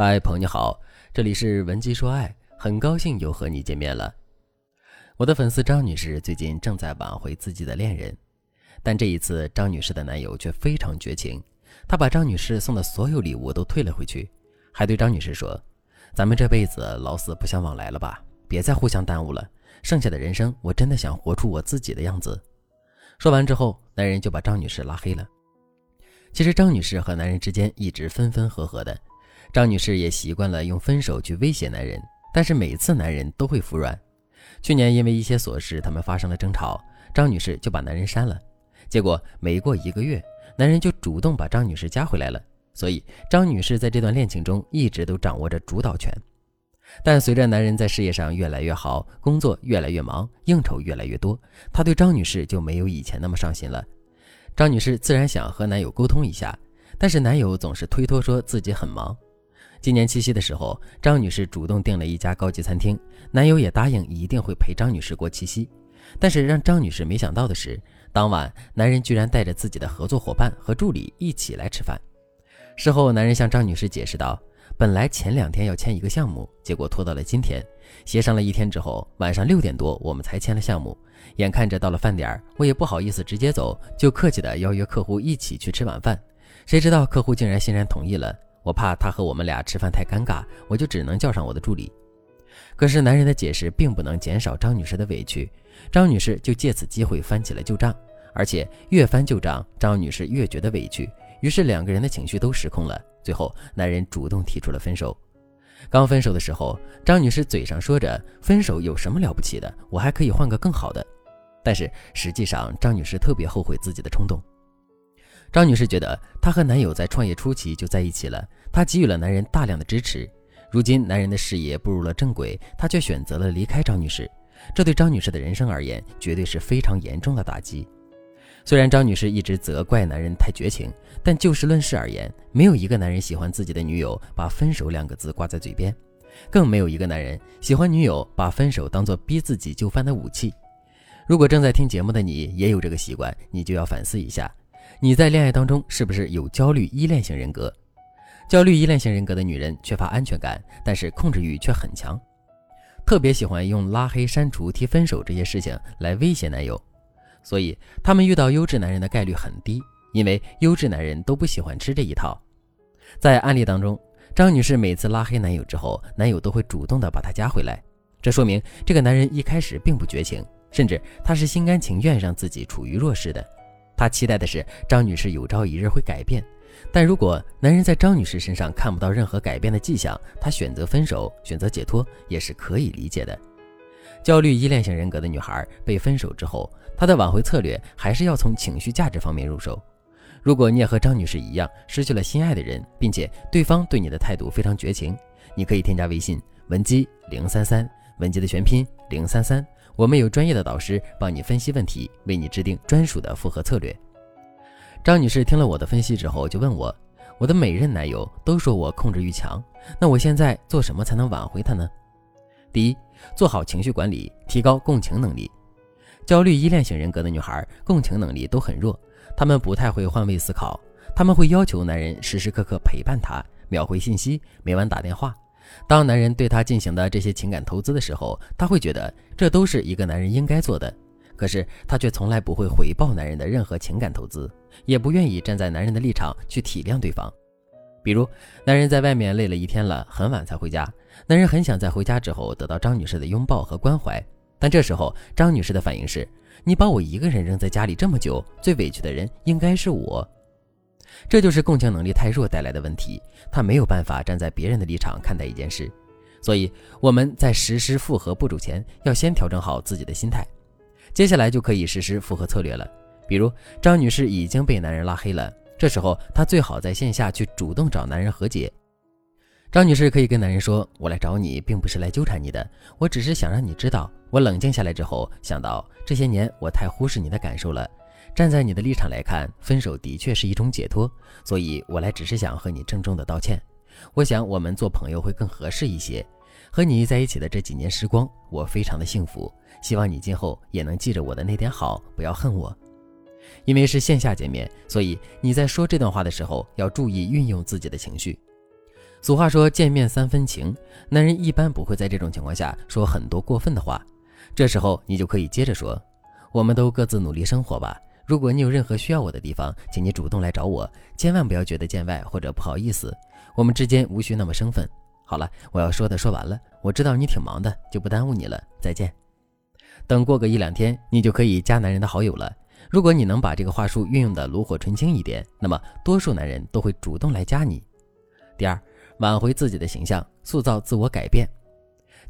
嗨，朋友你好，这里是文姬说爱，很高兴又和你见面了。我的粉丝张女士最近正在挽回自己的恋人，但这一次张女士的男友却非常绝情，他把张女士送的所有礼物都退了回去，还对张女士说：“咱们这辈子老死不相往来了吧，别再互相耽误了。剩下的人生，我真的想活出我自己的样子。”说完之后，男人就把张女士拉黑了。其实张女士和男人之间一直分分合合的。张女士也习惯了用分手去威胁男人，但是每次男人都会服软。去年因为一些琐事，他们发生了争吵，张女士就把男人删了。结果没过一个月，男人就主动把张女士加回来了。所以张女士在这段恋情中一直都掌握着主导权。但随着男人在事业上越来越好，工作越来越忙，应酬越来越多，他对张女士就没有以前那么上心了。张女士自然想和男友沟通一下，但是男友总是推脱说自己很忙。今年七夕的时候，张女士主动订了一家高级餐厅，男友也答应一定会陪张女士过七夕。但是让张女士没想到的是，当晚男人居然带着自己的合作伙伴和助理一起来吃饭。事后，男人向张女士解释道：“本来前两天要签一个项目，结果拖到了今天。协商了一天之后，晚上六点多我们才签了项目。眼看着到了饭点儿，我也不好意思直接走，就客气的邀约客户一起去吃晚饭。谁知道客户竟然欣然同意了。”我怕他和我们俩吃饭太尴尬，我就只能叫上我的助理。可是男人的解释并不能减少张女士的委屈，张女士就借此机会翻起了旧账，而且越翻旧账，张女士越觉得委屈，于是两个人的情绪都失控了。最后，男人主动提出了分手。刚分手的时候，张女士嘴上说着分手有什么了不起的，我还可以换个更好的，但是实际上张女士特别后悔自己的冲动。张女士觉得她和男友在创业初期就在一起了。她给予了男人大量的支持，如今男人的事业步入了正轨，她却选择了离开张女士，这对张女士的人生而言，绝对是非常严重的打击。虽然张女士一直责怪男人太绝情，但就事论事而言，没有一个男人喜欢自己的女友把分手两个字挂在嘴边，更没有一个男人喜欢女友把分手当做逼自己就范的武器。如果正在听节目的你也有这个习惯，你就要反思一下，你在恋爱当中是不是有焦虑依恋型人格？焦虑依恋型人格的女人缺乏安全感，但是控制欲却很强，特别喜欢用拉黑、删除、提分手这些事情来威胁男友，所以他们遇到优质男人的概率很低，因为优质男人都不喜欢吃这一套。在案例当中，张女士每次拉黑男友之后，男友都会主动的把她加回来，这说明这个男人一开始并不绝情，甚至他是心甘情愿让自己处于弱势的，他期待的是张女士有朝一日会改变。但如果男人在张女士身上看不到任何改变的迹象，他选择分手，选择解脱也是可以理解的。焦虑依恋型人格的女孩被分手之后，她的挽回策略还是要从情绪价值方面入手。如果你也和张女士一样失去了心爱的人，并且对方对你的态度非常绝情，你可以添加微信文姬零三三，文姬的全拼零三三，我们有专业的导师帮你分析问题，为你制定专属的复合策略。张女士听了我的分析之后，就问我：“我的每任男友都说我控制欲强，那我现在做什么才能挽回他呢？”第一，做好情绪管理，提高共情能力。焦虑依恋型人格的女孩共情能力都很弱，她们不太会换位思考，她们会要求男人时时刻刻陪伴她，秒回信息，每晚打电话。当男人对她进行的这些情感投资的时候，她会觉得这都是一个男人应该做的。可是她却从来不会回报男人的任何情感投资，也不愿意站在男人的立场去体谅对方。比如，男人在外面累了一天了，很晚才回家，男人很想在回家之后得到张女士的拥抱和关怀，但这时候张女士的反应是：“你把我一个人扔在家里这么久，最委屈的人应该是我。”这就是共情能力太弱带来的问题，他没有办法站在别人的立场看待一件事。所以我们在实施复合步骤前，要先调整好自己的心态。接下来就可以实施复合策略了。比如张女士已经被男人拉黑了，这时候她最好在线下去主动找男人和解。张女士可以跟男人说：“我来找你，并不是来纠缠你的，我只是想让你知道，我冷静下来之后，想到这些年我太忽视你的感受了。站在你的立场来看，分手的确是一种解脱，所以我来只是想和你郑重的道歉。我想我们做朋友会更合适一些。和你在一起的这几年时光，我非常的幸福。”希望你今后也能记着我的那点好，不要恨我。因为是线下见面，所以你在说这段话的时候要注意运用自己的情绪。俗话说见面三分情，男人一般不会在这种情况下说很多过分的话。这时候你就可以接着说：“我们都各自努力生活吧。如果你有任何需要我的地方，请你主动来找我，千万不要觉得见外或者不好意思。我们之间无需那么生分。”好了，我要说的说完了。我知道你挺忙的，就不耽误你了。再见。等过个一两天，你就可以加男人的好友了。如果你能把这个话术运用的炉火纯青一点，那么多数男人都会主动来加你。第二，挽回自己的形象，塑造自我改变。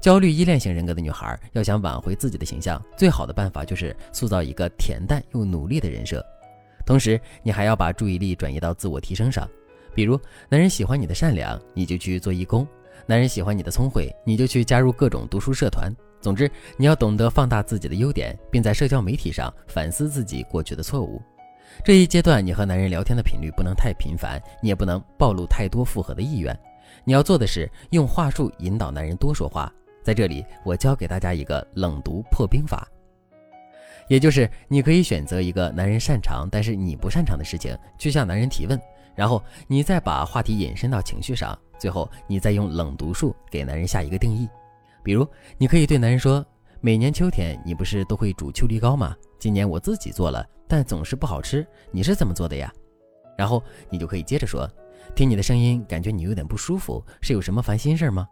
焦虑依恋型人格的女孩要想挽回自己的形象，最好的办法就是塑造一个恬淡又努力的人设。同时，你还要把注意力转移到自我提升上。比如，男人喜欢你的善良，你就去做义工。男人喜欢你的聪慧，你就去加入各种读书社团。总之，你要懂得放大自己的优点，并在社交媒体上反思自己过去的错误。这一阶段，你和男人聊天的频率不能太频繁，你也不能暴露太多复合的意愿。你要做的是用话术引导男人多说话。在这里，我教给大家一个冷读破冰法，也就是你可以选择一个男人擅长但是你不擅长的事情去向男人提问，然后你再把话题引申到情绪上。最后，你再用冷读术给男人下一个定义，比如，你可以对男人说：“每年秋天你不是都会煮秋梨膏吗？今年我自己做了，但总是不好吃，你是怎么做的呀？”然后你就可以接着说：“听你的声音，感觉你有点不舒服，是有什么烦心事吗？”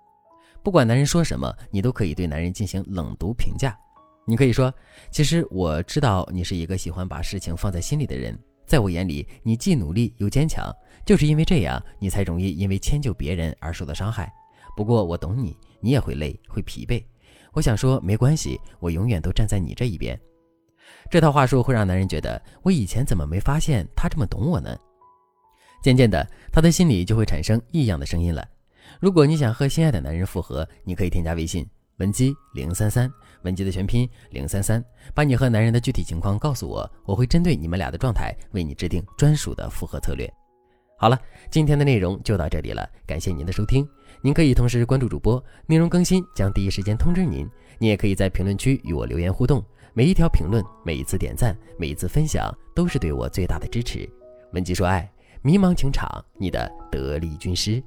不管男人说什么，你都可以对男人进行冷读评价。你可以说：“其实我知道你是一个喜欢把事情放在心里的人。”在我眼里，你既努力又坚强，就是因为这样，你才容易因为迁就别人而受到伤害。不过我懂你，你也会累，会疲惫。我想说，没关系，我永远都站在你这一边。这套话术会让男人觉得，我以前怎么没发现他这么懂我呢？渐渐的，他的心里就会产生异样的声音了。如果你想和心爱的男人复合，你可以添加微信。文姬零三三，文姬的全拼零三三，把你和男人的具体情况告诉我，我会针对你们俩的状态为你制定专属的复合策略。好了，今天的内容就到这里了，感谢您的收听。您可以同时关注主播，内容更新将第一时间通知您。您也可以在评论区与我留言互动，每一条评论、每一次点赞、每一次分享都是对我最大的支持。文姬说爱，迷茫情场，你的得力军师。